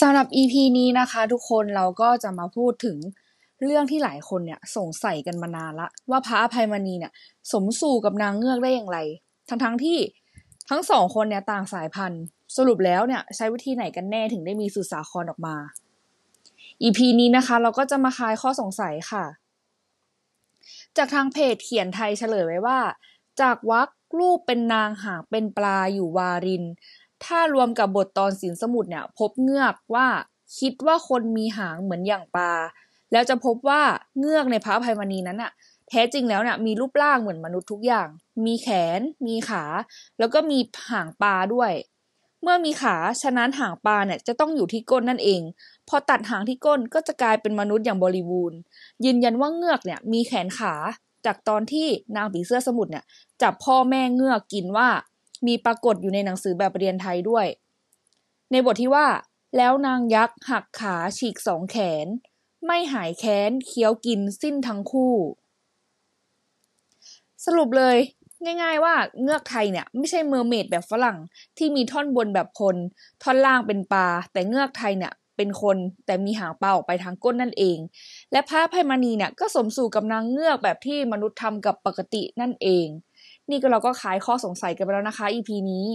สำหรับ EP นี้นะคะ ทุกคนเราก็จะมาพูดถึงเรื่องที่หลายคนเนี่ยสงสัยกันมานานละ ว่าพระอภัยมณีเนี่ย สมสู่กับนางเงือกได้อย่างไร ทั้งทั้งที่ทั้งสองคนเนี่ยต่างสายพันธุ์ สรุปแล้วเนี่ยใช้วิธีไหนกันแน่ถึงได้มีสุสาครออกมา EP นี้นะคะ เราก็จะมาคลายข้อสงสัยค่ะ จากทางเพจเขียนไทยเฉลยไว้ว่า จากวักรูปเป็นนางหางเป็นปลาอยู่วาริน ถ้ารวมกับบทตอนสินสมุทรเนี่ย พบเงือกว่า คิดว่าคนมีหางเหมือนอย่างปลา แล้วจะพบว่าเงือกในพระภัยมณีนั้นน่ะแท้จริงแล้วเนี่ยมีรูปร่างเหมือนมนุษย์ทุกอย่าง มีแขน มีขา แล้วก็มีหางปลาด้วย เมื่อมีขาฉะนั้นหางปลาเนี่ยจะต้องอยู่ที่ก้นนั่นเอง พอตัดหางที่ก้นก็จะกลายเป็นมนุษย์อย่างบริบูรณ์ ยืนยันว่าเงือกเนี่ยมีแขนขา จากตอนที่นางผีเสื้อสมุทรเนี่ยจับพ่อแม่เงือกกินว่า มีปรากฏอยู่ในหนังสือแบบเรียนไทยด้วย ในบทที่ว่า แล้วนางยักษ์หักขาฉีกสองแขน ไม่หายแค้นเคี้ยวกินสิ้นทั้งคู่ สรุปเลยง่ายๆว่าเงือกไทยเนี่ยไม่ใช่ mermaid แบบฝรั่งที่มีท่อนบนแบบคน ท่อนล่างเป็นปลา แต่เงือกไทยเนี่ยเป็นคนแต่มีหางปลาออกไปทางก้นนั่นเอง และพระอภัยมณีเนี่ยก็สมสู่กับนางเงือกแบบที่มนุษย์ทำกับปกตินั่นเอง นี่ก็เราก็ขายข้อสงสัยกันไปแล้วนะคะ EP นี้